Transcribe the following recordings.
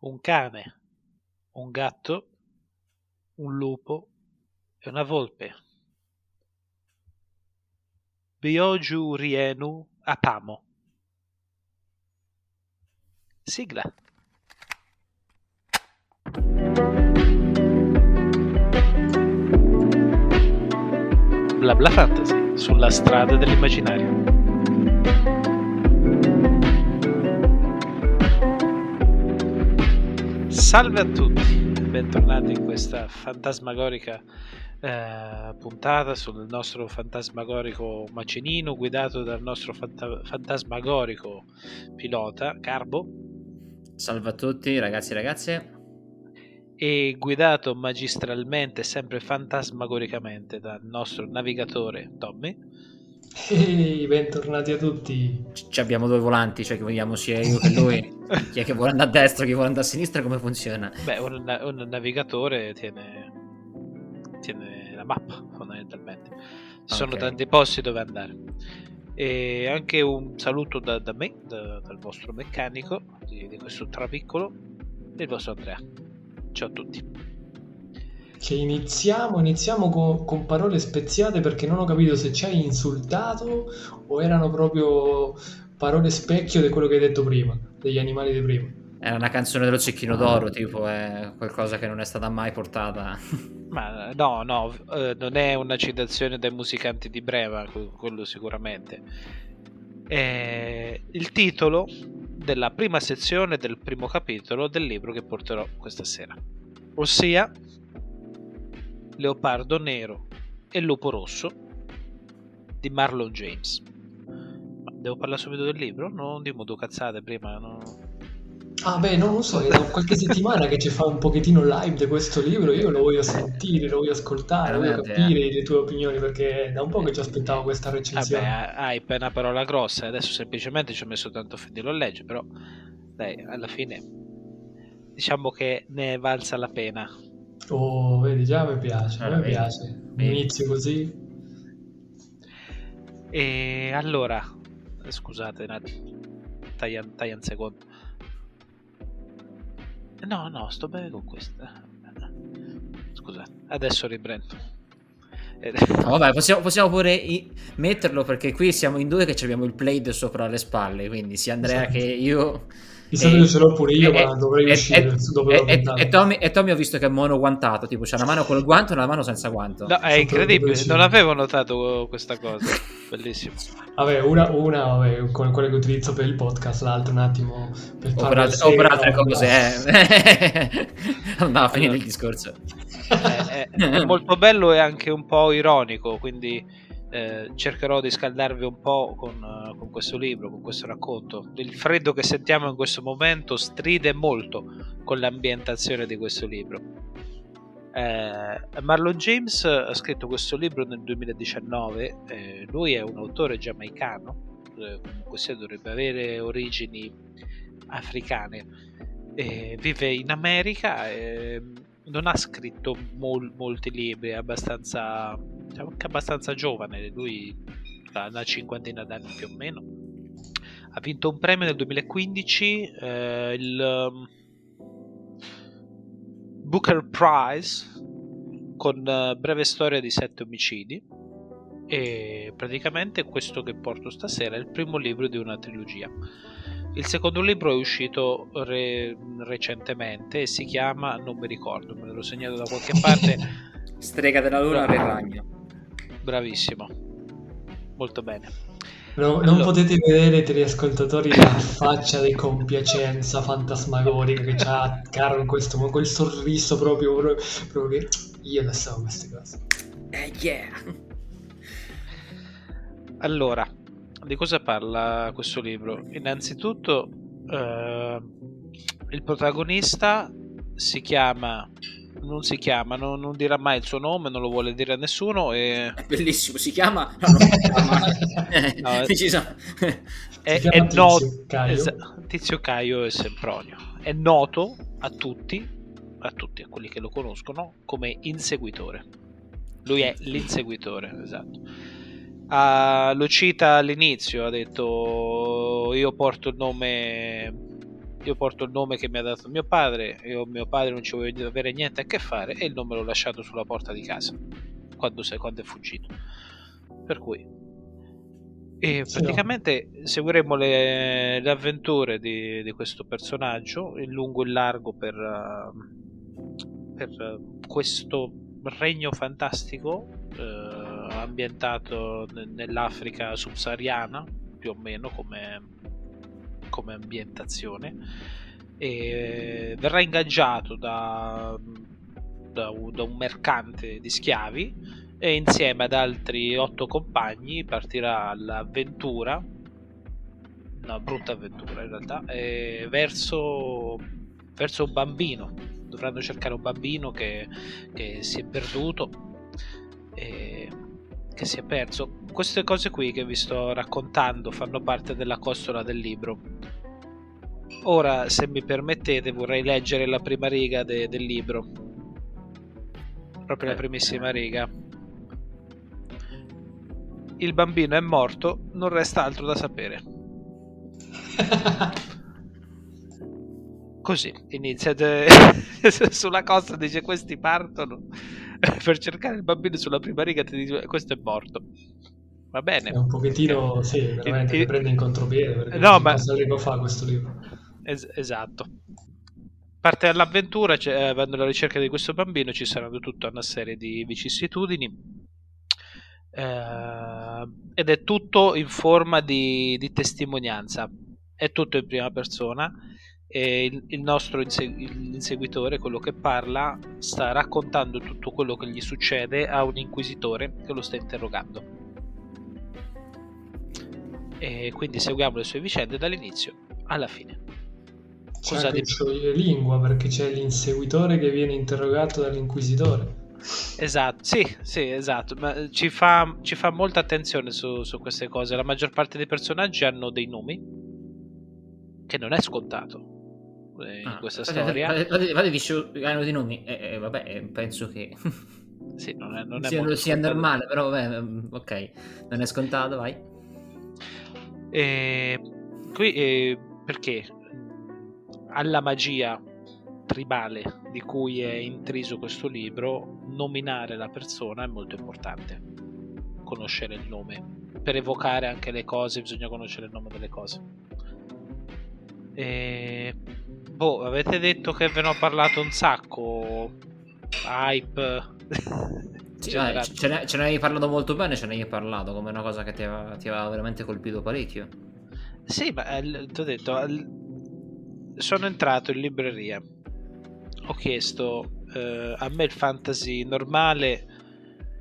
un cane, un gatto, un lupo e una volpe. Biogiu rienu apamo. Sigla. Bla bla fantasy sulla strada dell'immaginario. Salve a tutti, bentornati in questa fantasmagorica eh, puntata sul nostro fantasmagorico macinino guidato dal nostro fanta- fantasmagorico pilota Carbo. Salve a tutti ragazzi e ragazze. E guidato magistralmente, sempre fantasmagoricamente, dal nostro navigatore Tommy. Ehi, bentornati a tutti. C- abbiamo due volanti, cioè che vogliamo sia io che lui. chi è che vuole andare a destra, chi vuole andare a sinistra, come funziona? Beh, un, un navigatore tiene, tiene, la mappa, fondamentalmente. Ci sono okay. tanti posti dove andare. E anche un saluto da, da me, da, dal vostro meccanico di, di questo trapiccolo, e il vostro Andrea. Ciao a tutti. Che iniziamo, iniziamo con, con, parole speziate perché non ho capito se ci hai insultato o erano proprio parole specchio di quello che hai detto prima, degli animali di prima. Era una canzone dello cecchino d'oro, tipo, è qualcosa che non è stata mai portata. Ma no, no, eh, non è una citazione dai musicanti di Breva, quello sicuramente. È il titolo della prima sezione del primo capitolo del libro che porterò questa sera. Ossia Leopardo Nero e Lupo Rosso di Marlon James. Ma devo parlare subito del libro? Non di modo cazzate prima, no? Ah beh, non lo so, è da qualche settimana che ci fa un pochettino live di questo libro, io lo voglio sentire, lo voglio ascoltare, voglio capire eh. le tue opinioni perché da un po' che ci aspettavo questa recensione. Vabbè, hai appena una parola grossa, adesso semplicemente ci ho messo tanto a finirlo a leggere, però dai, alla fine diciamo che ne è valsa la pena. Oh, vedi, già mi piace, a me piace. Inizio così. E allora, scusate, taglia, taglia un secondo. No, no, sto bene con questa. Scusate, adesso riprendo. No, vabbè, possiamo, possiamo pure i- metterlo perché qui siamo in due che abbiamo il plaid sopra le spalle, quindi sia Andrea esatto. che io di solito ce l'ho pure io, e, ma dovrei e, uscire e, e, e, Tommy, e Tommy ho visto che è mono guantato, tipo c'ha una mano col guanto e una mano senza guanto. No, è incredibile, non avevo notato questa cosa. Bellissimo. Vabbè, una, una vabbè, con quella che utilizzo per il podcast, l'altra un attimo per o per, alt- o per altre cose. Eh. Andava a finire allora. il discorso. È, è, è molto bello e anche un po' ironico, quindi eh, cercherò di scaldarvi un po' con, uh, con, questo libro, con questo racconto. Il freddo che sentiamo in questo momento stride molto con l'ambientazione di questo libro. Eh, Marlon James ha scritto questo libro nel 2019, eh, lui è un autore giamaicano, eh, questo dovrebbe avere origini africane, vive in America non ha scritto mol- molti libri, è abbastanza, diciamo anche abbastanza giovane, lui ha una cinquantina d'anni più o meno. Ha vinto un premio nel 2015, eh, il um, Booker Prize con uh, breve storia di sette omicidi e praticamente questo che porto stasera è il primo libro di una trilogia. Il secondo libro è uscito re- recentemente e si chiama, non mi ricordo, me l'ho segnato da qualche parte. Strega della Luna per ragno. Bravissimo, molto bene. No, non allora... potete vedere, telescoltatori, la faccia di compiacenza fantasmagorica che c'ha Caro in questo momento, quel sorriso proprio, proprio, proprio che io le so queste cose. Eh, yeah! Allora, di cosa parla questo libro? Innanzitutto, eh, il protagonista si chiama non si chiama, non, non, dirà mai il suo nome, non lo vuole dire a nessuno. E... È bellissimo, si chiama. No, non si chiama. no, è, è, è noto. Caio. Tizio Caio e Sempronio. È noto a tutti, a tutti, a quelli che lo conoscono, come inseguitore. Lui è l'inseguitore, esatto Uh, lo cita all'inizio, ha detto io porto il nome io porto il nome che mi ha dato mio padre, io mio padre non ci voglio avere niente a che fare e il nome l'ho lasciato sulla porta di casa quando, quando è fuggito. Per cui e praticamente seguiremo le, le avventure di, di, questo personaggio in lungo e largo per, per questo regno fantastico uh, ambientato nell'Africa subsahariana più o meno come, come ambientazione e verrà ingaggiato da, da, da un mercante di schiavi e insieme ad altri otto compagni partirà all'avventura una brutta avventura in realtà verso, verso un bambino. Dovranno cercare un bambino che, che si è perduto che si è perso. Queste cose qui che vi sto raccontando fanno parte della costola del libro. Ora se mi permettete vorrei leggere la prima riga de, del libro. Proprio la primissima riga. Il bambino è morto, non resta altro da sapere. Così inizia de... sulla costa, dice questi partono per cercare il bambino sulla prima riga ti dice questo è morto. Va bene. È un pochettino, sì, veramente il... prende in contropiede perché no, ma... cosa libro fa questo libro. Es- esatto. Parte all'avventura, cioè, vanno alla ricerca di questo bambino, ci saranno tutta una serie di vicissitudini eh, ed è tutto in forma di, di, testimonianza, è tutto in prima persona e il, il nostro insegu- inseguitore, quello che parla, sta raccontando tutto quello che gli succede a un inquisitore che lo sta interrogando. E quindi seguiamo le sue vicende dall'inizio alla fine. C'è Cosa anche di... lingua perché c'è l'inseguitore che viene interrogato dall'inquisitore. Esatto, sì, sì, esatto, ma ci fa, ci fa molta attenzione su, su, queste cose. La maggior parte dei personaggi hanno dei nomi, che non è scontato in ah, questa storia. Vado dice hanno dei nomi, eh, eh, vabbè, eh, penso che... sì, non è, non è sia, sia normale, però vabbè, mm, ok, non è scontato, vai. E qui eh, perché alla magia tribale di cui è intriso questo libro, nominare la persona è molto importante. Conoscere il nome. Per evocare anche le cose bisogna conoscere il nome delle cose. E... Boh, avete detto che ve ne ho parlato un sacco. Hype. Sì, cioè, ce, ne, ce ne hai parlato molto bene, ce ne hai parlato come una cosa che ti aveva, ti aveva veramente colpito parecchio. Sì, ma eh, ti ho detto, sono entrato in libreria ho chiesto eh, a me il fantasy normale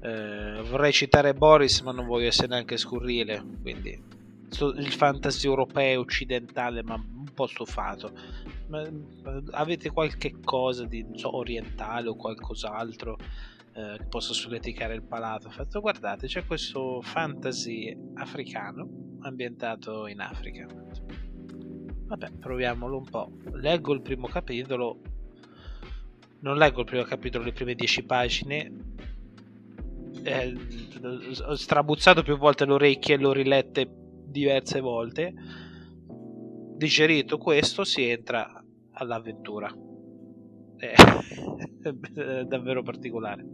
eh, vorrei citare Boris ma non voglio essere neanche scurrile quindi il fantasy europeo occidentale ma un po' stufato ma, avete qualche cosa di so, orientale o qualcos'altro eh, che possa solleticare il palato fatto guardate c'è questo fantasy africano ambientato in Africa vabbè proviamolo un po' leggo il primo capitolo non leggo il primo capitolo, le prime dieci pagine. Eh, ho strabuzzato più volte le orecchie e l'ho rilette diverse volte. Digerito questo, si entra all'avventura. Eh, è davvero particolare.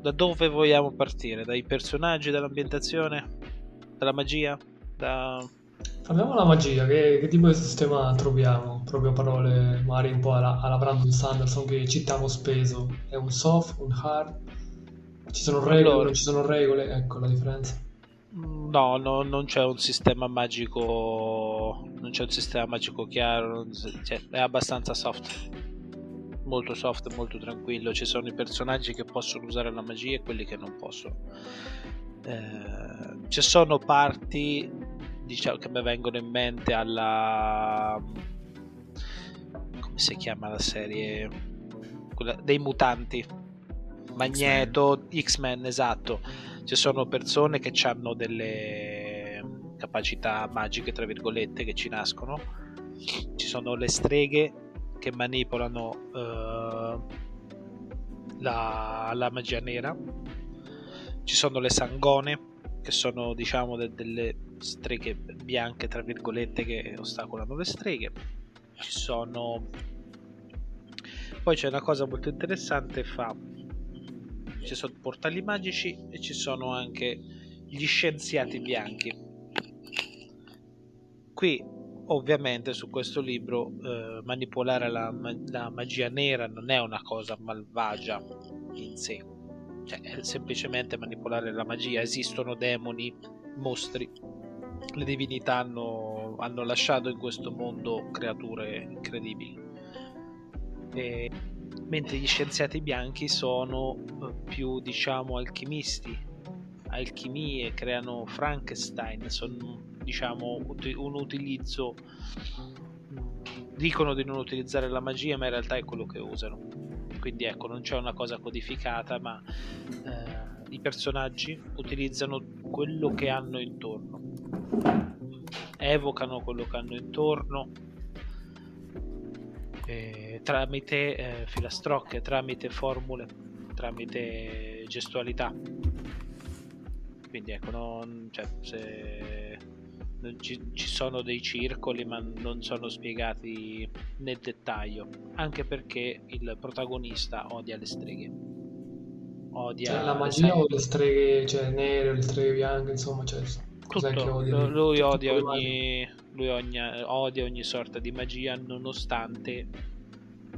Da dove vogliamo partire? Dai personaggi, dall'ambientazione, dalla magia? Da Parliamo della magia, che, che, tipo di sistema troviamo? Proprio parole magari un po' alla, alla Brandon Sanderson che citiamo speso. È un soft, un hard? Ci sono regole, allora, non ci sono regole? Ecco la differenza. No, no, non c'è un sistema magico. Non c'è un sistema magico chiaro. Cioè, è abbastanza soft. Molto soft, molto tranquillo. Ci sono i personaggi che possono usare la magia e quelli che non possono. Eh, ci sono parti diciamo, che mi vengono in mente alla come si chiama la serie Quella dei mutanti Magneto X-Men. X-Men esatto ci sono persone che hanno delle capacità magiche tra virgolette che ci nascono ci sono le streghe che manipolano uh, la, la magia nera ci sono le sangone che sono diciamo de- delle streghe bianche, tra virgolette, che ostacolano le streghe. Ci sono... Poi c'è una cosa molto interessante, fa... Ci sono portali magici e ci sono anche gli scienziati bianchi. Qui ovviamente su questo libro eh, manipolare la, la, magia nera non è una cosa malvagia in sé, cioè, è semplicemente manipolare la magia. Esistono demoni, mostri, le divinità hanno, hanno lasciato in questo mondo creature incredibili. E, mentre gli scienziati bianchi sono eh, più, diciamo, alchimisti, alchimie, creano Frankenstein, sono diciamo un utilizzo dicono di non utilizzare la magia ma in realtà è quello che usano. Quindi ecco non c'è una cosa codificata ma eh, i personaggi utilizzano quello che hanno intorno. Evocano quello che hanno intorno eh, tramite eh, filastrocche tramite formule tramite gestualità. Quindi ecco non, cioè, se ci, ci, sono dei circoli ma non sono spiegati nel dettaglio anche perché il protagonista odia le streghe. Odia cioè, la magia o le streghe cioè nere le streghe bianche insomma cioè, tutto, lui, odia ogni, lui ogni, odia ogni sorta di magia nonostante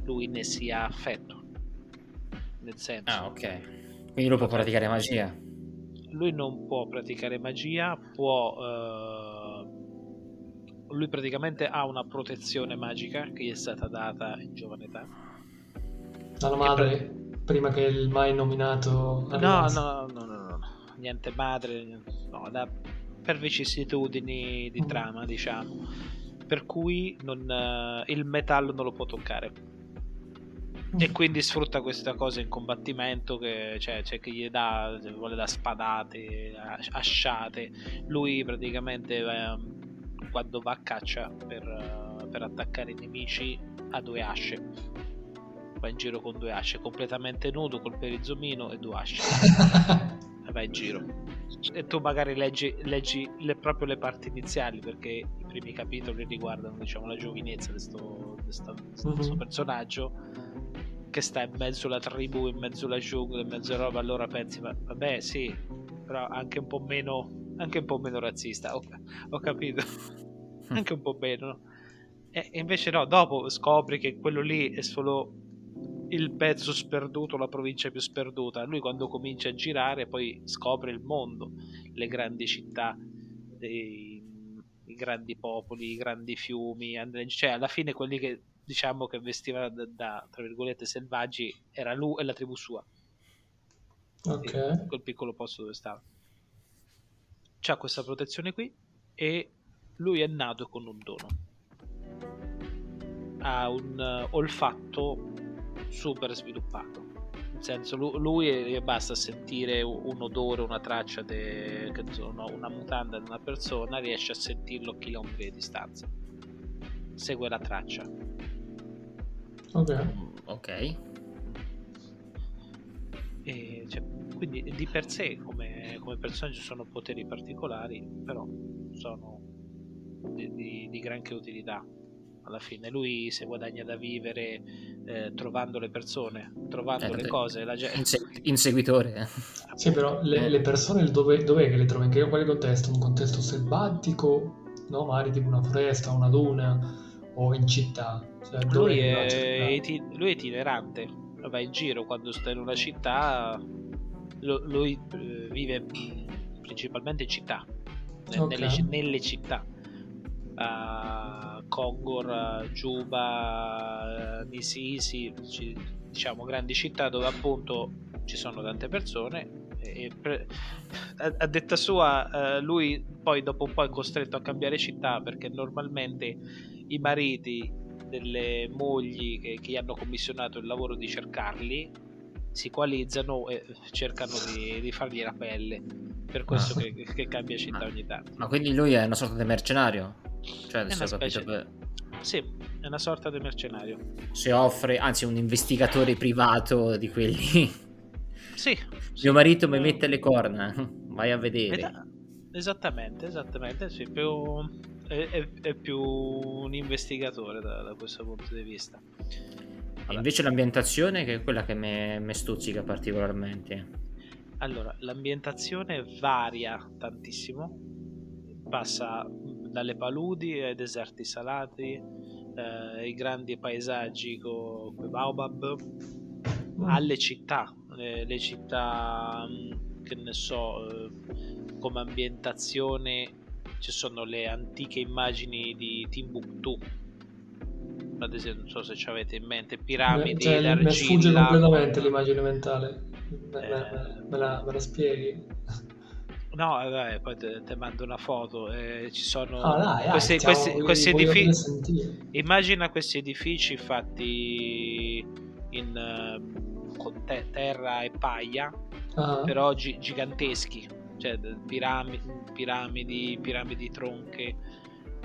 lui ne sia affetto nel senso. Ah ok. Quindi lui può praticare magia? Lui non può praticare magia può uh, lui praticamente ha una protezione magica che gli è stata data in giovane età. Dalla madre, per... prima che il mai nominato... No, no, no, no, no, no, niente madre, no, da... per vicissitudini di mm. trama, diciamo. Per cui non, uh, il metallo non lo può toccare. Mm. E quindi sfrutta questa cosa in combattimento che, cioè, cioè, che gli dà, vuole da spadate, asciate. Lui praticamente... Eh, quando va a caccia per, uh, per attaccare i nemici ha due asce. Va in giro con due asce, completamente nudo, col perizomino e due asce. va in giro. E tu magari leggi, leggi le, proprio le parti iniziali perché i primi capitoli riguardano diciamo, la giovinezza di questo uh-huh. personaggio che sta in mezzo alla tribù, in mezzo alla giungla, in mezzo a roba, allora pensi, ma, vabbè sì, però anche un po' meno anche un po' meno razzista, ho, ho capito, mm. anche un po' meno. E invece no, dopo scopri che quello lì è solo il pezzo sperduto, la provincia più sperduta. Lui quando comincia a girare poi scopre il mondo, le grandi città, i, i grandi popoli, i grandi fiumi, cioè alla fine quelli che diciamo che vestivano da, da tra virgolette selvaggi era lui e la tribù sua. Ok. Quel piccolo posto dove stava ha questa protezione qui e lui è nato con un dono. Ha un uh, olfatto super sviluppato. Nel senso, lui, lui basta sentire un odore, una traccia, de, una mutanda di una persona, riesce a sentirlo a chilometri di distanza. Segue la traccia. Ok. Ok. E, cioè, quindi di per sé come, come personaggio sono poteri particolari, però sono di, di, di granché utilità alla fine. Lui si guadagna da vivere eh, trovando le persone, trovando eh, le cose. La gente... Insegu- inseguitore. Sì, però le, le persone dove, dov'è che le trovi? In che, quale contesto? Un contesto selvatico? No, magari tipo una foresta, una duna o in città? Cioè, lui, è, lui è itinerante, va in giro quando sta in una città lo, lui eh, vive principalmente in città, okay. nelle, nelle, città. Uh, Kongor, Juba, Nisisi, diciamo grandi città dove appunto ci sono tante persone. E pre- a, detta sua, uh, lui poi dopo un po' è costretto a cambiare città perché normalmente i mariti delle mogli che, che gli hanno commissionato il lavoro di cercarli si coalizzano e cercano di, di fargli la pelle. Per questo ah. che, che, cambia città ma, ogni tanto. Ma quindi lui è una sorta di mercenario? Cioè, adesso ho capito che... Sì, è una sorta di mercenario. Si offre, anzi, un investigatore privato di quelli. Sì. Mio marito mi mette le corna, vai a vedere. Metà, esattamente, esattamente, sì, più, è, è, è, più un investigatore da, da questo punto di vista. Vabbè. Invece l'ambientazione che è quella che mi stuzzica particolarmente. Allora, l'ambientazione varia tantissimo, passa dalle paludi ai deserti salati, eh, ai grandi paesaggi con i baobab, mm. alle città, le, le città mm, che ne so, eh, come ambientazione ci sono le antiche immagini di Timbuktu. Ad esempio non so se ci avete in mente piramidi cioè, d'argilla mi sfugge completamente l'immagine mentale. Me, eh... me, la, me la spieghi No, vabbè, poi te, mando una foto. Eh, ci sono oh, dai, questi, dai, questi, questi edifici. Immagina questi edifici fatti in, uh, con te, terra e paglia, uh-huh. però gi- giganteschi, cioè piramidi, piramidi, piramidi tronche,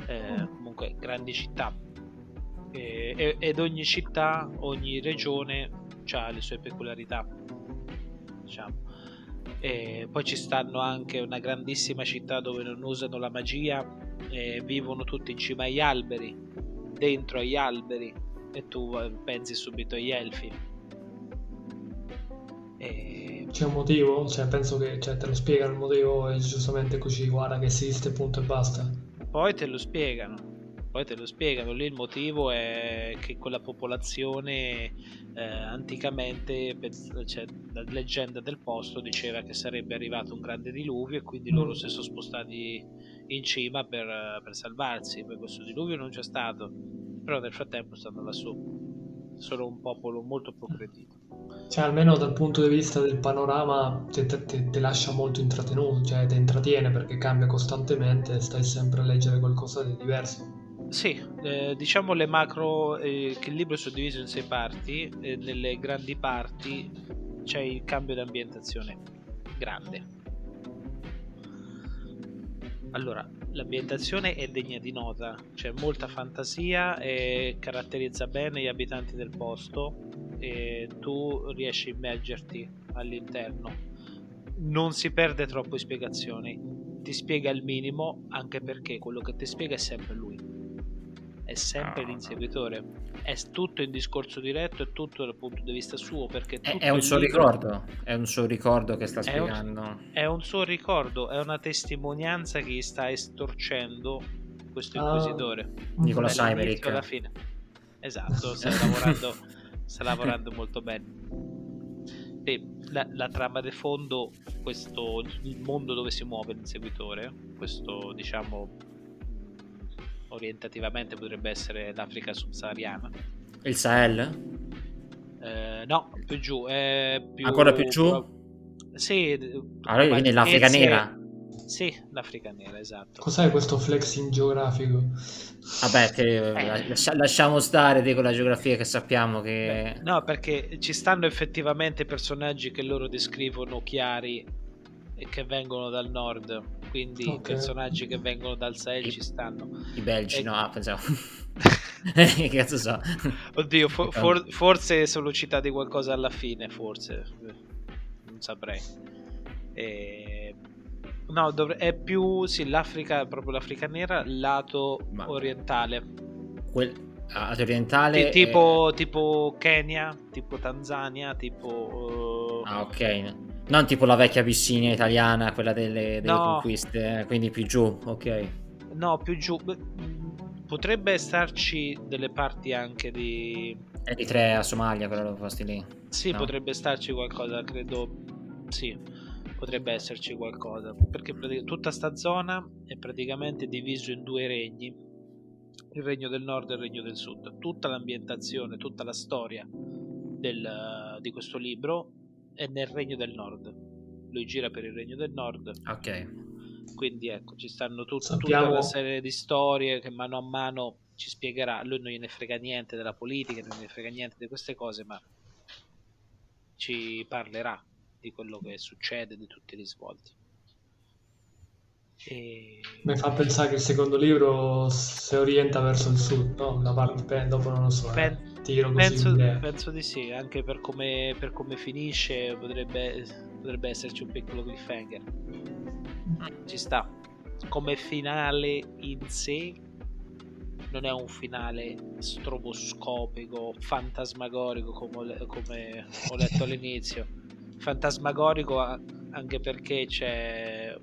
eh, uh comunque grandi città. E, ed ogni città, ogni regione ha le sue peculiarità. Diciamo e poi ci stanno anche una grandissima città dove non usano la magia e vivono tutti in cima agli alberi, dentro agli alberi e tu pensi subito agli elfi. E... C'è un motivo? Cioè, penso che cioè, te lo spiegano il motivo e giustamente così guarda che esiste, punto e basta. Poi te lo spiegano poi te lo spiegano lì il motivo è che quella popolazione eh, anticamente cioè, la leggenda del posto diceva che sarebbe arrivato un grande diluvio e quindi loro si sono spostati in cima per, per salvarsi poi questo diluvio non c'è stato però nel frattempo stanno lassù. Sono un popolo molto progredito. Cioè almeno dal punto di vista del panorama ti lascia molto intrattenuto cioè ti intrattiene perché cambia costantemente e stai sempre a leggere qualcosa di diverso sì, eh, diciamo le macro, eh, che il libro è suddiviso in sei parti, e nelle grandi parti c'è il cambio di ambientazione grande. Allora, l'ambientazione è degna di nota, c'è molta fantasia e caratterizza bene gli abitanti del posto e tu riesci a immergerti all'interno. Non si perde troppo in spiegazioni, ti spiega il minimo anche perché quello che ti spiega è sempre lui è sempre no, l'inseguitore. È tutto in discorso diretto, è tutto dal punto di vista suo. Perché è, è un suo libro... ricordo, è un suo ricordo che sta spiegando. È un, è un, suo ricordo, è una testimonianza che gli sta estorcendo questo ah. inquisitore. Uh, Nicola Saimeric. alla fine. Esatto, sta lavorando, sta lavorando molto bene. La, la, trama di fondo, questo, il mondo dove si muove l'inseguitore, questo diciamo orientativamente potrebbe essere l'Africa subsahariana. Il Sahel? Eh, no, più giù. Più, Ancora più giù? Sì. Allora, quindi l'Africa nera? Sì, l'Africa nera, esatto. Cos'è questo flexing geografico? Vabbè, che eh. lasciamo stare con la geografia che sappiamo che... Beh, no, perché ci stanno effettivamente personaggi che loro descrivono chiari e che vengono dal nord, quindi okay. personaggi che vengono dal Sahel I, ci stanno. I belgi, e... no, pensavo. che cazzo so? Oddio, for, for, forse sono citati qualcosa alla fine, forse. Non saprei. E... No, dovre... è più sì, l'Africa, proprio l'Africa nera, lato Ma... orientale. Quel lato orientale. T- tipo, è... tipo Kenya, tipo Tanzania, tipo. Uh... Ah, ok non tipo la vecchia Abissinia italiana, quella delle, delle no. conquiste, quindi più giù, ok. No, più giù. Potrebbe starci delle parti anche di... Eritrea, Somalia, quello posti lì. Sì, no? potrebbe starci qualcosa, credo. Sì, potrebbe esserci qualcosa. Perché tutta sta zona è praticamente diviso in due regni. Il regno del nord e il regno del sud. Tutta l'ambientazione, tutta la storia del, di questo libro è nel Regno del Nord. Lui gira per il Regno del Nord. Ok. Quindi ecco, ci stanno tut- Sappiamo... tutta una serie di storie che mano a mano ci spiegherà. Lui non gliene frega niente della politica, non gliene frega niente di queste cose, ma ci parlerà di quello che succede, di tutti i risvolti. E... Mi fa pensare che il secondo libro si orienta verso il sud, no? La parte, dopo non lo so. Pen- eh tiro così penso, penso di sì, anche per come, per come finisce potrebbe, potrebbe, esserci un piccolo cliffhanger. ci sta. Come finale in sé non è un finale stroboscopico, fantasmagorico come, come ho letto all'inizio. Fantasmagorico anche perché c'è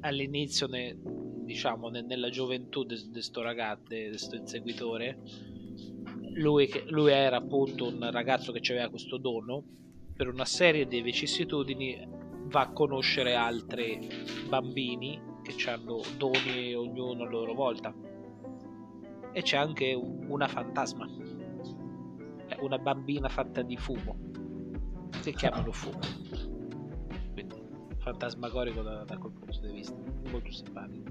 all'inizio ne, diciamo ne, nella gioventù di questo ragazzo, di questo inseguitore lui, lui era appunto un ragazzo che aveva questo dono per una serie di vicissitudini va a conoscere altri bambini che hanno doni ognuno a loro volta. E c'è anche una fantasma, una bambina fatta di fumo, che chiamano fumo. Fantasmagorico da, da quel punto di vista, molto simpatico.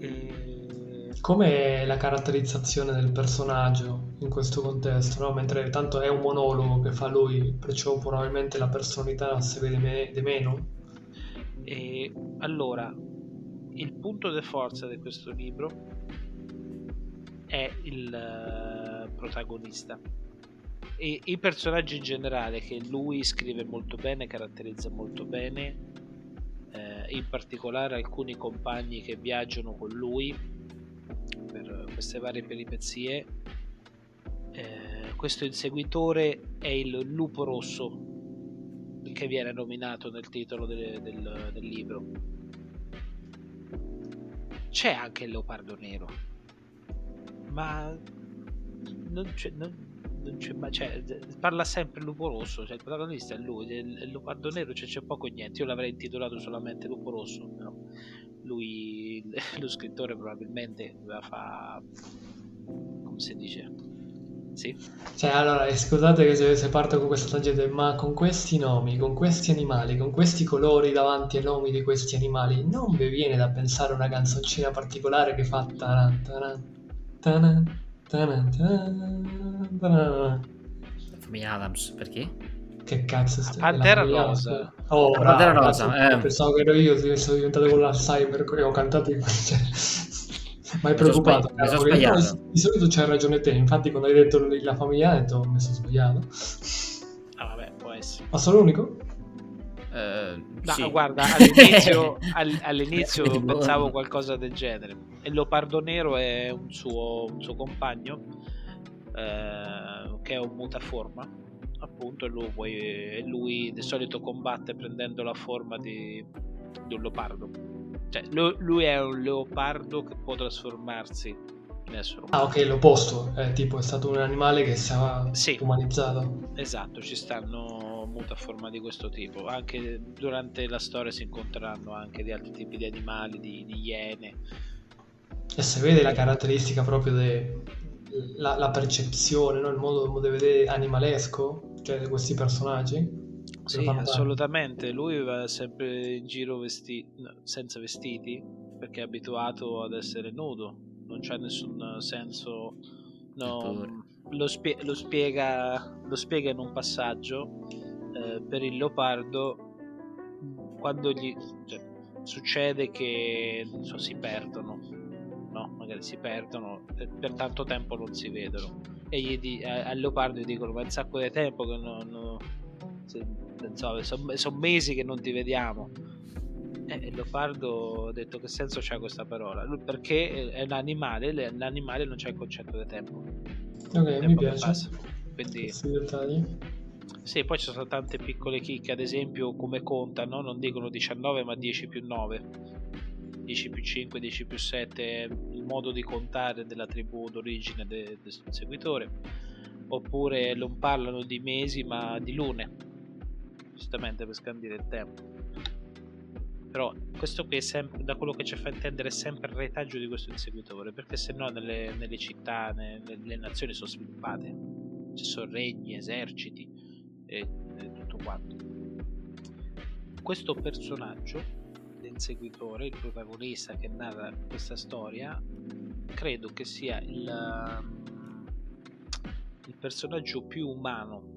E... Com'è la caratterizzazione del personaggio in questo contesto? No? Mentre tanto è un monologo che fa lui, perciò probabilmente la personalità si vede di meno e allora, il punto di forza di questo libro è il uh, protagonista e i personaggi in generale che lui scrive molto bene, caratterizza molto bene, eh, in particolare alcuni compagni che viaggiano con lui per queste varie peripezie. Eh, questo inseguitore è il lupo rosso che viene nominato nel titolo del, del, del libro. C'è anche il leopardo nero, ma non non c'è cioè, parla sempre lupo rosso, cioè il protagonista è lui, il, leopardo nero cioè, c'è poco e niente, io l'avrei intitolato solamente lupo rosso, però lui, lo scrittore probabilmente doveva fare, come si dice, sì. Cioè, allora, scusate che se, se parto con questa tangente, ma con questi nomi, con questi animali, con questi colori davanti ai nomi di questi animali, non vi viene da pensare una canzoncina particolare che fa tanan, tanan, tanan, tanan, tanan, tanan. Famiglia Adams, perché? Che cazzo stai Pantera Rosa. Oh, Pantera Rosa. Eh. Pensavo che ero io, sono diventato con l'Alzheimer e ho cantato in... Cioè, ma è preoccupato. Mi sono sbagliato. di solito c'hai ragione te, infatti quando hai detto la famiglia hai detto mi sono sbagliato. Ah vabbè, può essere. Ma sono l'unico? Uh, no, sì. guarda, all'inizio, all'inizio pensavo qualcosa del genere. Il Leopardo Nero è un suo, un suo compagno eh, che è un mutaforma, appunto, e lui, lui di solito combatte prendendo la forma di, di un leopardo cioè, lui è un leopardo che può trasformarsi in essere umano. Ah, ok, l'opposto. È tipo, è stato un animale che si è sì. umanizzato. Esatto, ci stanno mutaforma di questo tipo. Anche durante la storia si incontreranno anche di altri tipi di animali, di, di iene. E se vede la caratteristica proprio della percezione, no? il modo di vedere animalesco, cioè di questi personaggi sì, assolutamente. Lui va sempre in giro vesti- no, senza vestiti perché è abituato ad essere nudo. Non c'è nessun senso. No, lo, spie- lo, spiega, lo, spiega, in un passaggio eh, per il leopardo quando gli cioè, succede che so, si perdono. Magari si perdono per tanto tempo non si vedono. E gli di- al leopardo gli dicono: Ma è un sacco di tempo che non, non sono son mesi che non ti vediamo. E il leopardo ha detto che senso c'ha questa parola? Perché è un animale, l'animale non c'è il concetto di tempo. Ok, mi piace. Quindi... Sì, poi ci sono tante piccole chicche, ad esempio come contano, non dicono 19 ma 10 più 9. 10 più 5, 10 più 7 è il modo di contare della tribù d'origine del de, de seguitore. Oppure non parlano di mesi ma di lune giustamente per scandire il tempo. Però questo qui è sempre, da quello che ci fa intendere, è sempre il retaggio di questo inseguitore, perché se no nelle, nelle città, nelle, nelle, nazioni sono sviluppate, ci sono regni, eserciti e, e tutto quanto. Questo personaggio, l'inseguitore, il protagonista che narra questa storia, credo che sia il, il personaggio più umano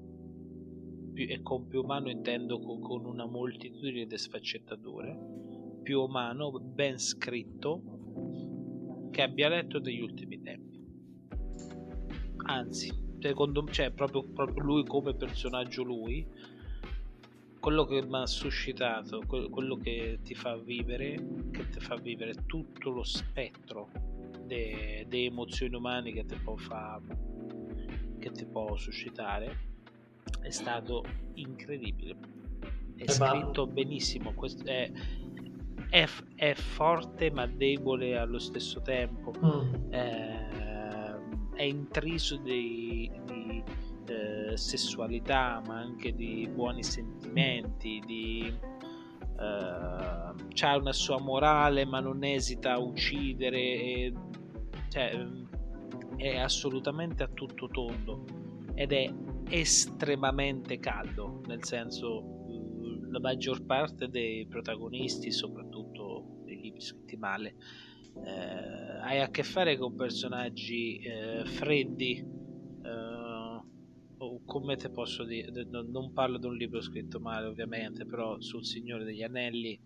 più, e con più umano intendo con, con una moltitudine di sfaccettature, più umano, ben scritto, che abbia letto degli ultimi tempi. Anzi, secondo me, cioè proprio, proprio lui come personaggio lui, quello che mi ha suscitato, quello che ti fa vivere, che ti fa vivere tutto lo spettro delle emozioni umane che ti può fare, che ti può suscitare, è stato incredibile. È scritto benissimo, è, è, è, forte ma debole allo stesso tempo, mm. è, è intriso di, di sessualità, ma anche di buoni sentimenti, di, eh, una sua morale, ma non esita a uccidere, e, cioè, è assolutamente a tutto tondo ed è estremamente caldo, nel senso la maggior parte dei protagonisti, soprattutto dei libri scritti male, eh, hai a che fare con personaggi eh, freddi, come te posso dire, non parlo di un libro scritto male ovviamente, però sul Signore degli Anelli,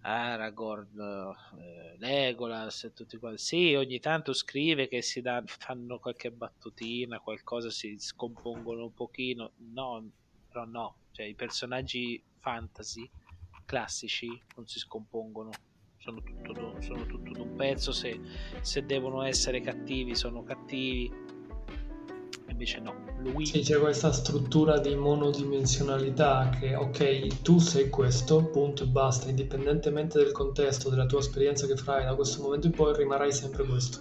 Aragorn, eh, Legolas e tutti quanti. Sì, ogni tanto scrive che si danno, fanno qualche battutina, qualcosa si scompongono un pochino. No, però no, cioè i personaggi fantasy classici non si scompongono. Sono tutto, sono tutto d'un pezzo. Se, se devono essere cattivi, sono cattivi invece no. Lui... Sì, c'è questa struttura di monodimensionalità che, ok, tu sei questo, punto e basta, indipendentemente del contesto, della tua esperienza che farai da questo momento in poi, rimarrai sempre questo.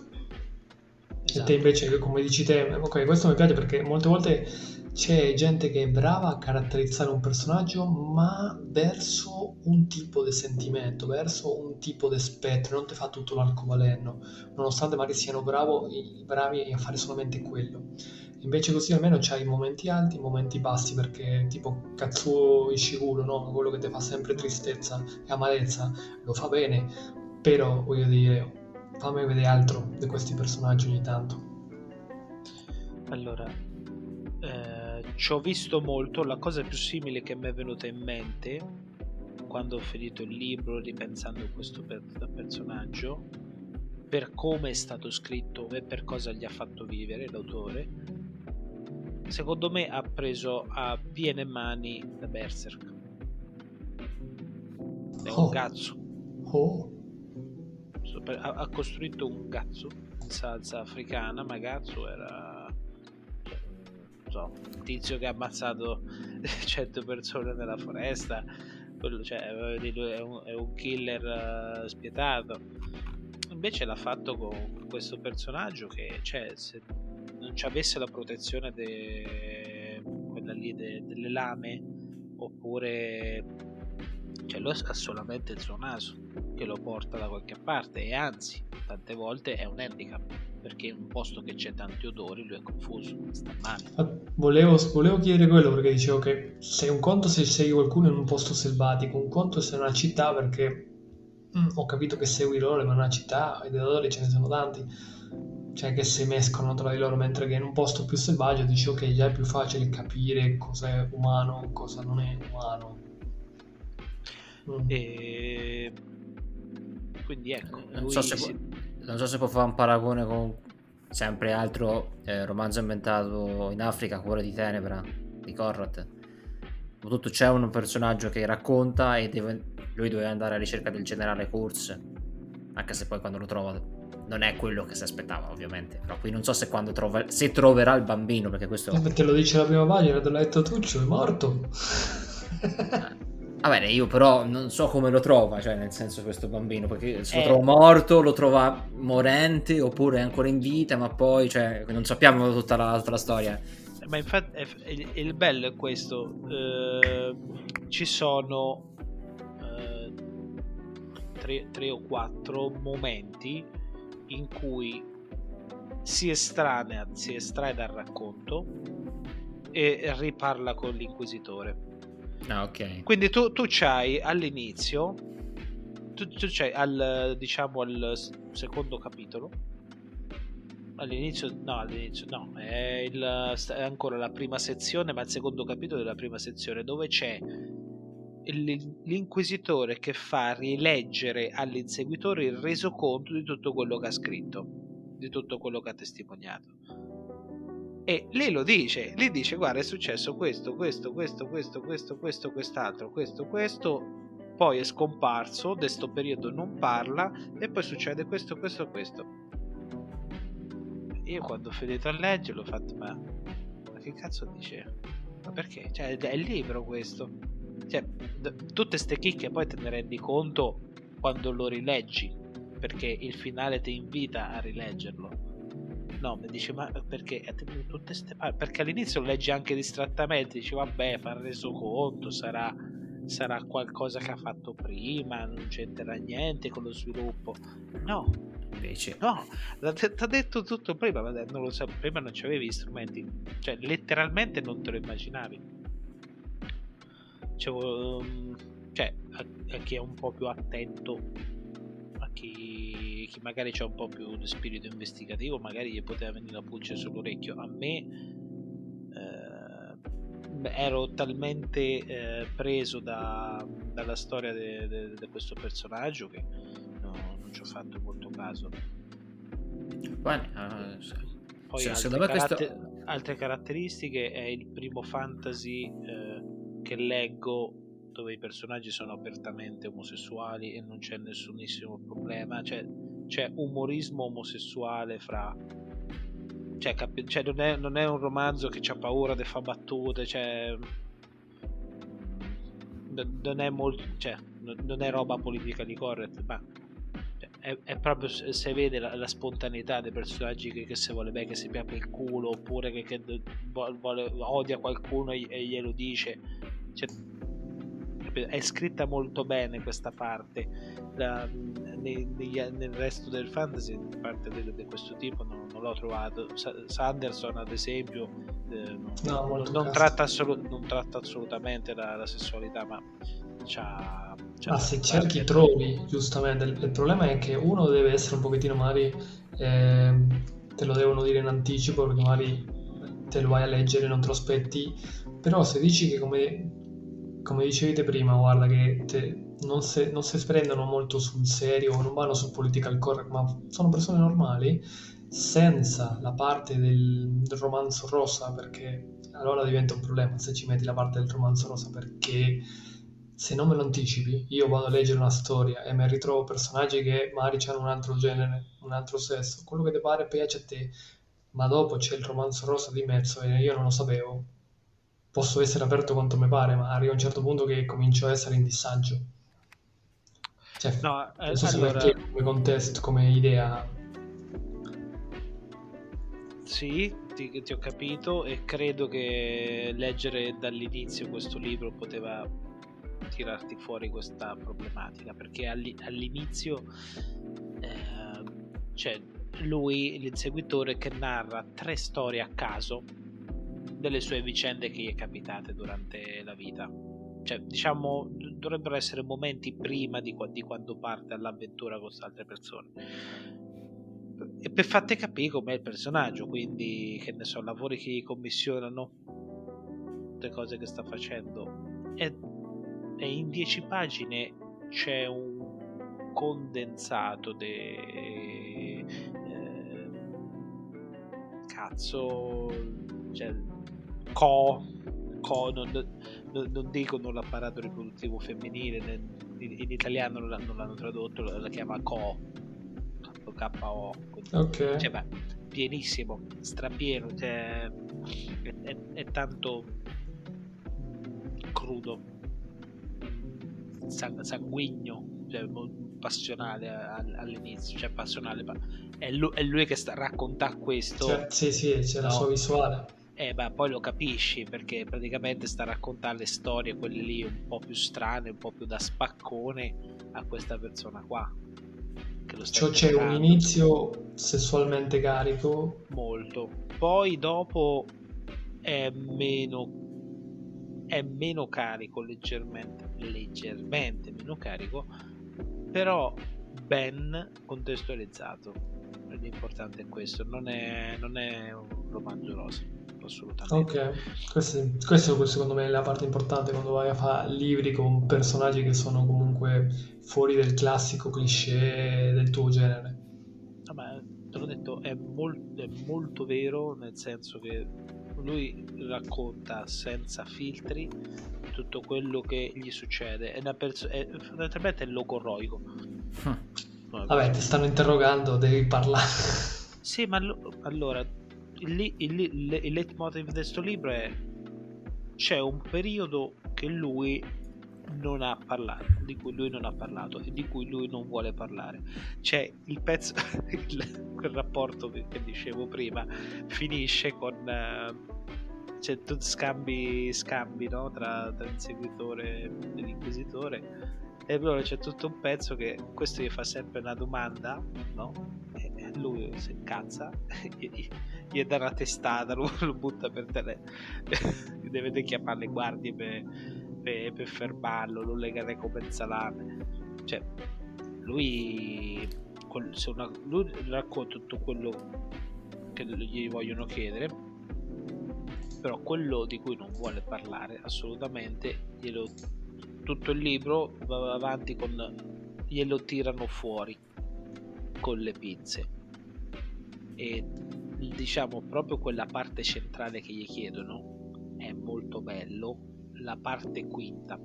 Esatto. E te esatto. invece, come dici te, ok, questo mi piace perché molte volte c'è gente che è brava a caratterizzare un personaggio, ma verso un tipo di sentimento, verso un tipo di spettro, non ti fa tutto l'arcobaleno, nonostante magari siano bravo, bravi a fare solamente quello. Invece così almeno c'hai momenti alti e momenti bassi, perché tipo Katsuo Ishiguro, no? quello che ti fa sempre tristezza e amarezza, lo fa bene, però voglio dire, fammi vedere altro di questi personaggi ogni tanto. Allora, eh, ci ho visto molto, la cosa più simile che mi è venuta in mente quando ho finito il libro ripensando a questo per- personaggio per come è stato scritto e per cosa gli ha fatto vivere l'autore secondo me ha preso a piene mani da Berserk. È un oh. cazzo. Oh. Ha, ha, costruito un cazzo salsa africana, ma cazzo era so, un tizio che ha ammazzato 100 persone nella foresta. Quello, cioè, è, un, è un killer uh, spietato. Invece l'ha fatto con questo personaggio che, cioè, se non ci avesse la protezione de... quella lì de... delle lame oppure cioè lui ha solamente il suo naso che lo porta da qualche parte e anzi tante volte è un handicap perché in un posto che c'è tanti odori lui è confuso sta male ah, volevo, volevo chiedere quello perché dicevo che sei un conto se sei qualcuno in un posto selvatico un conto se è una città perché mm, ho capito che segui loro ma è una città e di odori ce ne sono tanti cioè che si mescolano tra di loro, mentre che in un posto più selvaggio dici ok, già è più facile capire cosa è umano, cosa non è umano. Mm. E... Quindi ecco, non so, se si... non so se può fare un paragone con sempre altro eh, romanzo ambientato in Africa, Cuore di Tenebra, di Corrat. Soprattutto c'è un personaggio che racconta e deve, lui deve andare alla ricerca del generale Kurz, anche se poi quando lo trova non è quello che si aspettava ovviamente però qui non so se quando trova se troverà il bambino perché questo te lo dice la prima pagina te l'ha detto Tuccio è morto Va bene, io però non so come lo trova, cioè nel senso questo bambino, perché se lo eh. trova morto, lo trova morente oppure è ancora in vita, ma poi cioè, non sappiamo tutta la, tutta la storia. Ma infatti è, il, il, bello è questo, eh, ci sono eh, tre, tre o quattro momenti in cui si estranea, si estrae dal racconto e riparla con l'inquisitore. Ah, ok. Quindi tu, tu c'hai all'inizio, tu, tu c'hai al, diciamo al secondo capitolo, all'inizio, no, all'inizio no, è, il, è ancora la prima sezione, ma il secondo capitolo della prima sezione dove c'è l'inquisitore che fa rileggere all'inseguitore il resoconto di tutto quello che ha scritto, di tutto quello che ha testimoniato. E lei lo dice, lei dice guarda è successo questo, questo, questo, questo, questo, questo, quest'altro, questo, questo, poi è scomparso, da questo periodo non parla e poi succede questo, questo, questo. Io quando ho finito a leggere ho fatto ma, ma che cazzo dice? Ma perché? Cioè è libro questo. Cioè, d- tutte ste chicche poi te ne rendi conto quando lo rileggi, perché il finale ti invita a rileggerlo No, mi dice, ma perché? Tutte ste perché all'inizio leggi anche distrattamente, dici, vabbè, fa resoconto, sarà, sarà qualcosa che ha fatto prima, non c'entra niente con lo sviluppo. No, invece. No, ti ha detto tutto prima, ma non lo so, prima non ci avevi gli strumenti, cioè letteralmente non te lo immaginavi. Cioè, um, cioè a, a chi è un po' più attento, chi magari c'è un po' più di spirito investigativo, magari gli poteva venire la pulce sull'orecchio. A me eh, ero talmente eh, preso da, dalla storia di questo personaggio che no, non ci ho fatto molto caso. Bene, uh, Poi se, altre, caratter- questo... altre, caratteristiche è il primo fantasy eh, che leggo dove i personaggi sono apertamente omosessuali e non c'è nessunissimo problema. Cioè, c'è umorismo omosessuale fra cioè, capi- cioè non, è, non, è, un romanzo che ha paura di fare battute cioè non è molto cioè non è roba politica di correct ma è, è, proprio se vede la, la, spontaneità dei personaggi che, che se vuole bene che si piappa il culo oppure che, che vuole, odia qualcuno e glielo dice cioè, è scritta molto bene questa parte la, nei, negli, nel resto del fantasy parte di, questo tipo non, non, l'ho trovato. Sanderson ad esempio eh, non, no, non, tratta assolu- non, tratta assolutamente la, la sessualità ma c'ha, c'ha ma se cerchi trovi giustamente il, il, problema è che uno deve essere un pochettino magari eh, te lo devono dire in anticipo perché magari te lo vai a leggere non te lo aspetti però se dici che come come dicevi prima, guarda che te, non, si, non si prendono molto sul serio, non vanno sul political correct, ma sono persone normali, senza la parte del, del romanzo rosa, perché allora diventa un problema se ci metti la parte del romanzo rosa, perché se non me lo anticipi, io vado a leggere una storia e mi ritrovo personaggi che magari hanno un altro genere, un altro sesso, quello che ti pare piace a te, ma dopo c'è il romanzo rosa di mezzo e io non lo sapevo, posso essere aperto quanto mi pare, ma arriva un certo punto che comincio a essere in disagio. Cioè, no, eh, so allora... come contesto, come idea. Sì, ti, ti, ho capito e credo che leggere dall'inizio questo libro poteva tirarti fuori questa problematica perché all'inizio eh, c'è lui, l'inseguitore, che narra tre storie a caso delle sue vicende che gli è capitate durante la vita. Cioè, diciamo, dovrebbero essere momenti prima di, di quando parte all'avventura con altre persone. E per farti capire com'è il personaggio, quindi, che ne so, lavori che commissionano, le cose che sta facendo. E, e in dieci pagine c'è un condensato de... Eh, cazzo cioè, co, co non, non, non, dicono l'apparato riproduttivo femminile, in, italiano non l'hanno, l'hanno tradotto, la, chiama co, KO. Ok. Cioè, beh, pienissimo, strapieno, cioè, è, è, è tanto crudo, sanguigno, cioè, passionale all'inizio, cioè passionale, è lui, è lui che sta, racconta questo. Cioè, sì, sì, c'è no? la sua visuale. Eh, beh, poi lo capisci perché praticamente sta a raccontare le storie, quelle lì un po' più strane, un po' più da spaccone a questa persona qua. Cioè c'è un inizio sessualmente carico. Molto. Poi dopo è meno è meno carico leggermente leggermente meno carico però ben contestualizzato l'importante è questo non è, non è un romanzo rosa assolutamente. Ok, questo, questo secondo me è la parte importante quando vai a fare libri con personaggi che sono comunque fuori del classico cliché del tuo genere. Vabbè, te l'ho detto, è, mol- è molto vero, nel senso che lui racconta senza filtri tutto quello che gli succede. È, una perso- è fondamentalmente è logorroico. Vabbè, ti stanno interrogando, devi parlare. Sì, ma lo- allora, il, il, il, il leitmotiv di questo libro è c'è un periodo che lui non ha parlato, di cui lui non ha parlato e di cui lui non vuole parlare. C'è il pezzo, il, quel rapporto che, che, dicevo prima, finisce con... Uh, c'è tutti scambi, scambi no? tra, tra l'inseguitore e l'inquisitore e allora c'è tutto un pezzo che questo gli fa sempre una domanda no? Lui si incazza gli, gli dà una testata lo, lo butta per terra deve chiamare le guardie per per, per fermarlo, lo legare come il salame. Cioè, lui, una, lui racconta tutto quello che gli vogliono chiedere, però quello di cui non vuole parlare assolutamente, glielo, tutto il libro va avanti con glielo tirano fuori con le pinze. E diciamo proprio quella parte centrale che gli chiedono è molto bello la parte quinta.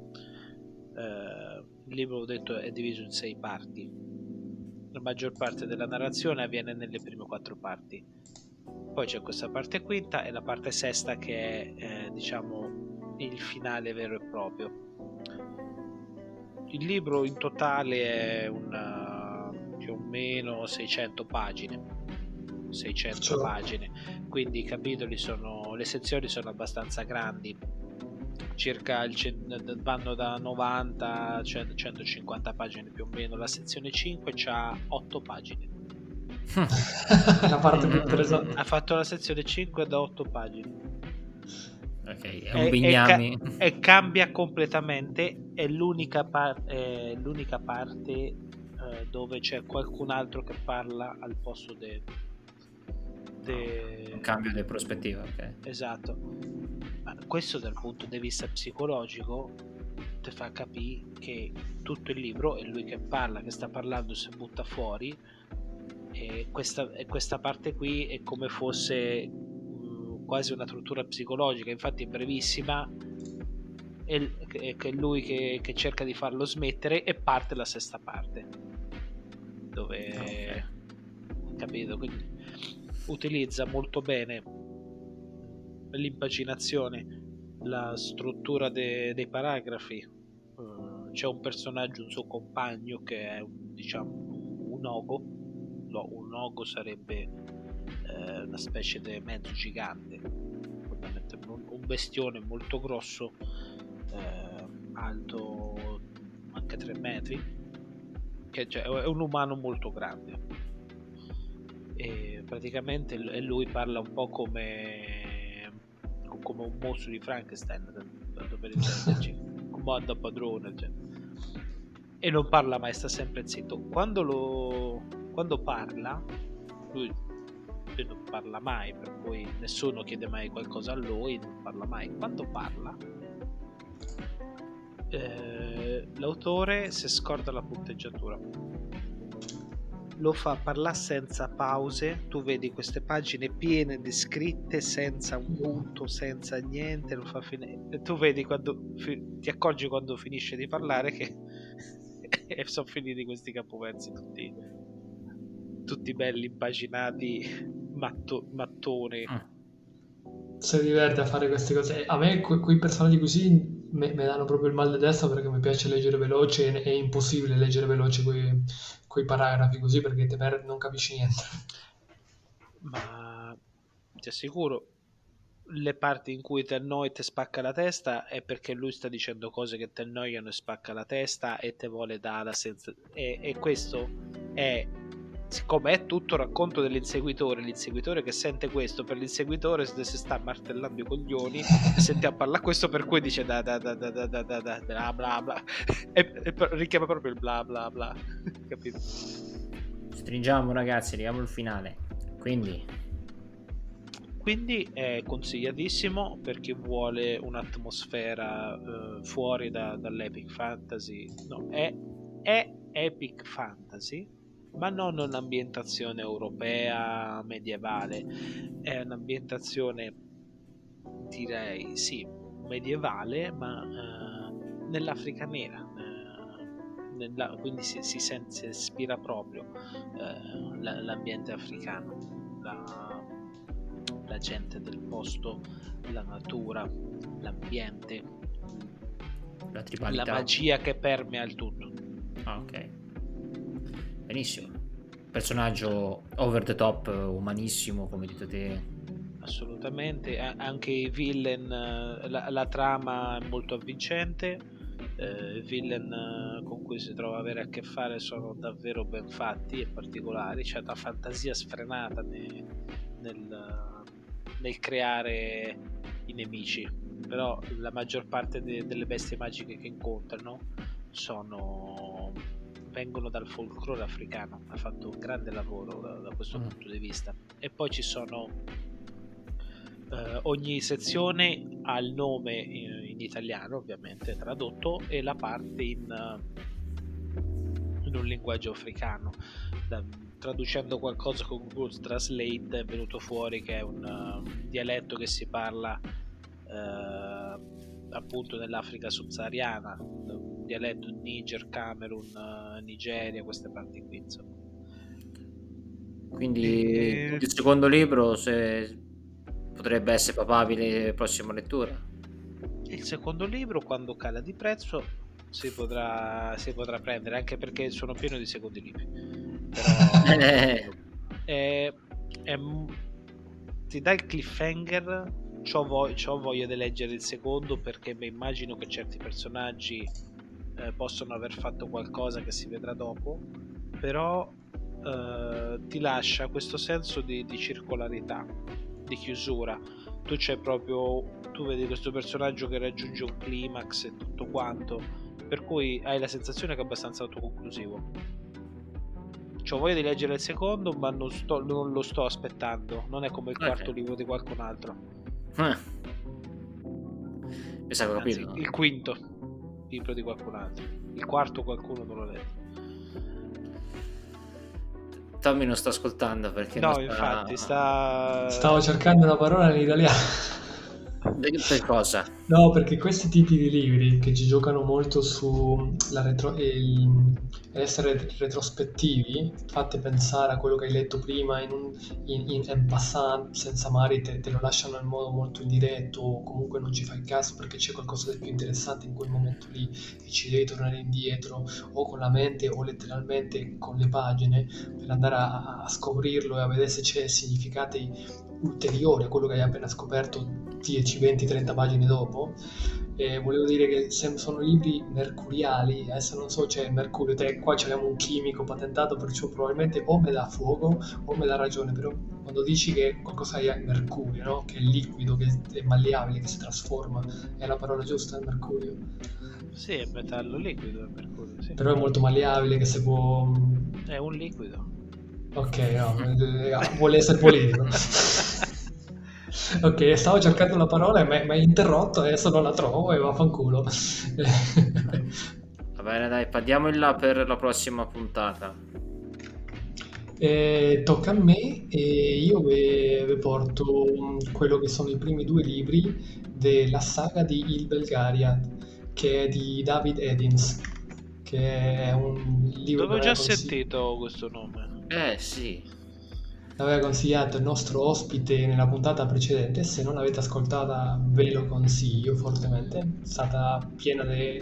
Eh, il libro, ho detto, è diviso in sei parti. La maggior parte della narrazione avviene nelle prime quattro parti. Poi c'è questa parte quinta e la parte sesta che è, eh, diciamo, il finale vero e proprio. Il libro in totale è una, più o meno 600 pagine. 600 cioè. pagine, quindi i capitoli sono, le sezioni sono abbastanza grandi circa il, vanno da 90 a 150 pagine più o meno. La sezione 5 ha 8 pagine. la parte più interessante. Ha fatto la sezione 5 da 8 pagine. Ok, è un e, bignami. E, ca- e, cambia completamente. È l'unica, par- è l'unica parte eh, dove c'è qualcun altro che parla al posto del. De... Un cambio di prospettiva, ok. Esatto questo dal punto di vista psicologico ti fa capire che tutto il libro è lui che parla, che sta parlando, si butta fuori e questa, e questa parte qui è come fosse mh, quasi una tortura psicologica, infatti è brevissima è, è lui che, che, cerca di farlo smettere e parte la sesta parte dove okay. capito quindi utilizza molto bene l'impaginazione, la struttura de- dei paragrafi. Uh, c'è un personaggio, un suo compagno che è diciamo un ogo. No, un ogo sarebbe eh, una specie di mezzo gigante, un bestione molto grosso, eh, alto anche 3 metri, che cioè, è un umano molto grande. E praticamente lui parla un po' come come un mostro di Frankenstein, tanto per intenderci, comanda padrone, cioè. e non parla mai, sta sempre zitto. Quando, lo, quando parla, lui, lui non parla mai, per cui nessuno chiede mai qualcosa a lui, non parla mai. Quando parla, eh, l'autore si scorda la punteggiatura lo fa parlare senza pause, tu vedi queste pagine piene di scritte senza un punto, senza niente, lo fa finire. Tu vedi quando fi- ti accorgi quando finisce di parlare che sono finiti questi capoversi tutti, tutti belli impaginati, matto- mattone. Mm. Si diverte a fare queste cose. A me que- quei personaggi così mi danno proprio il mal di testa perché mi piace leggere veloce e è impossibile leggere veloce quei, quei paragrafi così perché te per... non capisci niente. Ma ti assicuro, le parti in cui te annoi e te spacca la testa è perché lui sta dicendo cose che te annoiano e spacca la testa e te vuole dare la sensazione. E, e questo è siccome è tutto racconto dell'inseguitore, l'inseguitore che sente questo, per l'inseguitore si sta martellando i coglioni, sente a parlare questo per cui dice da da da da da da da da bla bla bla. E, e richiama proprio il bla bla bla, capito? Stringiamo ragazzi, arriviamo al finale. Quindi? Quindi è consigliatissimo per chi vuole un'atmosfera uh, fuori da, dall'epic fantasy. No, è, è epic fantasy ma non un'ambientazione europea medievale, è un'ambientazione direi sì medievale, ma eh, nell'Africa nera. Eh, nella, quindi si, si, sente, si ispira proprio eh, l'ambiente africano, la, la gente del posto, la natura, l'ambiente, la, la magia che permea il tutto. Ah, ok. Benissimo. Personaggio over the top, umanissimo, come dite te. Assolutamente, anche i villain, la, la trama è molto avvincente. Eh, I villain eh, con cui si trova a avere a che fare sono davvero ben fatti e particolari. C'è una fantasia sfrenata nel, nel, nel creare i nemici. Però la maggior parte de, delle bestie magiche che incontrano sono vengono dal folklore africano, ha fatto un grande lavoro da, da questo mm. punto di vista. E poi ci sono eh, ogni sezione ha il nome in, in, italiano, ovviamente tradotto, e la parte in, in un linguaggio africano. Da, traducendo qualcosa con Google Translate è venuto fuori che è un uh, dialetto che si parla uh, appunto nell'Africa subsahariana, dialetto Niger, Camerun, uh, Nigeria, queste parti qui insomma. Quindi e... il secondo libro, se potrebbe essere papabile prossima lettura. Il secondo libro, quando cala di prezzo, si potrà, si potrà prendere, anche perché sono pieno di secondi libri. Però è, è, ti dà il cliffhanger. C'ho, voglia, c'ho voglia di leggere il secondo perché mi immagino che certi personaggi eh, possono aver fatto qualcosa che si vedrà dopo. Però eh, ti lascia questo senso di, di circolarità di chiusura. Tu c'è proprio. Tu vedi questo personaggio che raggiunge un climax e tutto quanto. Per cui hai la sensazione che è abbastanza autoconclusivo. Ho voglia di leggere il secondo, ma non, sto, non lo sto aspettando. Non è come il quarto okay. libro di qualcun altro. Eh. Sa Anzi, il quinto libro di qualcun altro. Il quarto qualcuno non lo legge. Tommy non sta ascoltando perché no, sta... infatti sta... Stavo cercando una parola in italiano. Per cosa? No, perché questi tipi di libri che ci giocano molto su retro, il, essere retrospettivi, fate pensare a quello che hai letto prima in, un, in, in, in passant, senza mari te, te, lo lasciano in modo molto indiretto o comunque non ci fai caso perché c'è qualcosa di più interessante in quel momento lì e ci devi tornare indietro o con la mente o letteralmente con le pagine per andare a, a scoprirlo e a vedere se c'è significati ulteriori a quello che hai appena scoperto 10, 20, 30 pagine dopo. E volevo dire che sono libri mercuriali, adesso non so, c'è Mercurio, te qua abbiamo un chimico patentato, perciò probabilmente o me dà fuoco o me dà ragione, però quando dici che qualcosa è mercurio, no? che è liquido, che è malleabile, che si trasforma, è la parola giusta, il mercurio? Sì, è metallo liquido il mercurio, sì. Però è molto malleabile, che si può... È un liquido. Ok, no, vuole essere politico. ok, stavo cercando una parola e mi hai interrotto, adesso non la trovo e vaffanculo. Va bene, dai, parliamo in là per la prossima puntata. Eh, tocca a me e io vi, porto quello che sono i primi due libri della saga di Il Belgaria, che è di David Eddins, che è un libro... Dove ho già sentito questo nome? Eh sì. L'aveva consigliato il nostro ospite nella puntata precedente, se non l'avete ascoltata ve lo consiglio fortemente, è stata piena di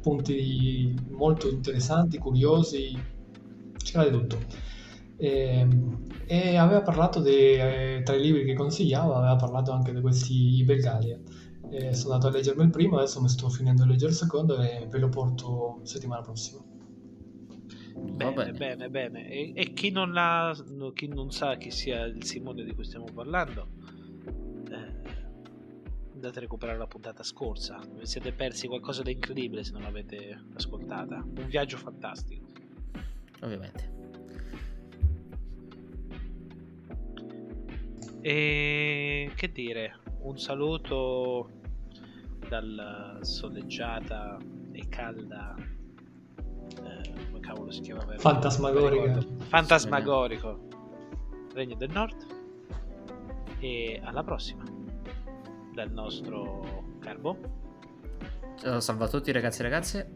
punti molto interessanti, curiosi, c'era di tutto. E, ehm, e aveva parlato di, eh, tra i libri che consigliava, aveva parlato anche di questi Belgalia. E sono andato a leggermi il primo, adesso mi sto finendo di leggere il secondo e ve lo porto settimana prossima. Bene, bene, bene. E, e chi, non ha, chi, non sa chi sia il Simone di cui stiamo parlando, eh, andate a recuperare la puntata scorsa. Vi siete persi qualcosa di incredibile se non l'avete ascoltata. Un viaggio fantastico. Ovviamente. E che dire, un saluto dalla soleggiata e calda cavolo si chiamava? Fantasmagorica. Fantasmagorico. Regno del Nord. E alla prossima. Dal nostro Carbo. Ciao, salve a tutti ragazzi e ragazze.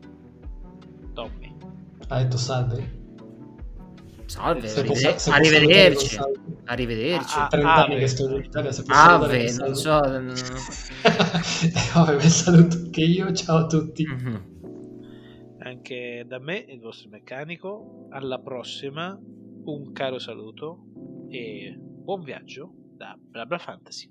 Tommy. Ha detto salve? Salve, Se arrivede- posso- arrivederci. salve. Arrivederci. Ah, ah, 30 anni Ave. che sto in Italia, se posso Ave, non so. Eh, vabbè, saluto anche io, ciao a tutti. mhm. Anche da me, il vostro meccanico. Alla prossima. Un caro saluto. E buon viaggio da Blabla Fantasy.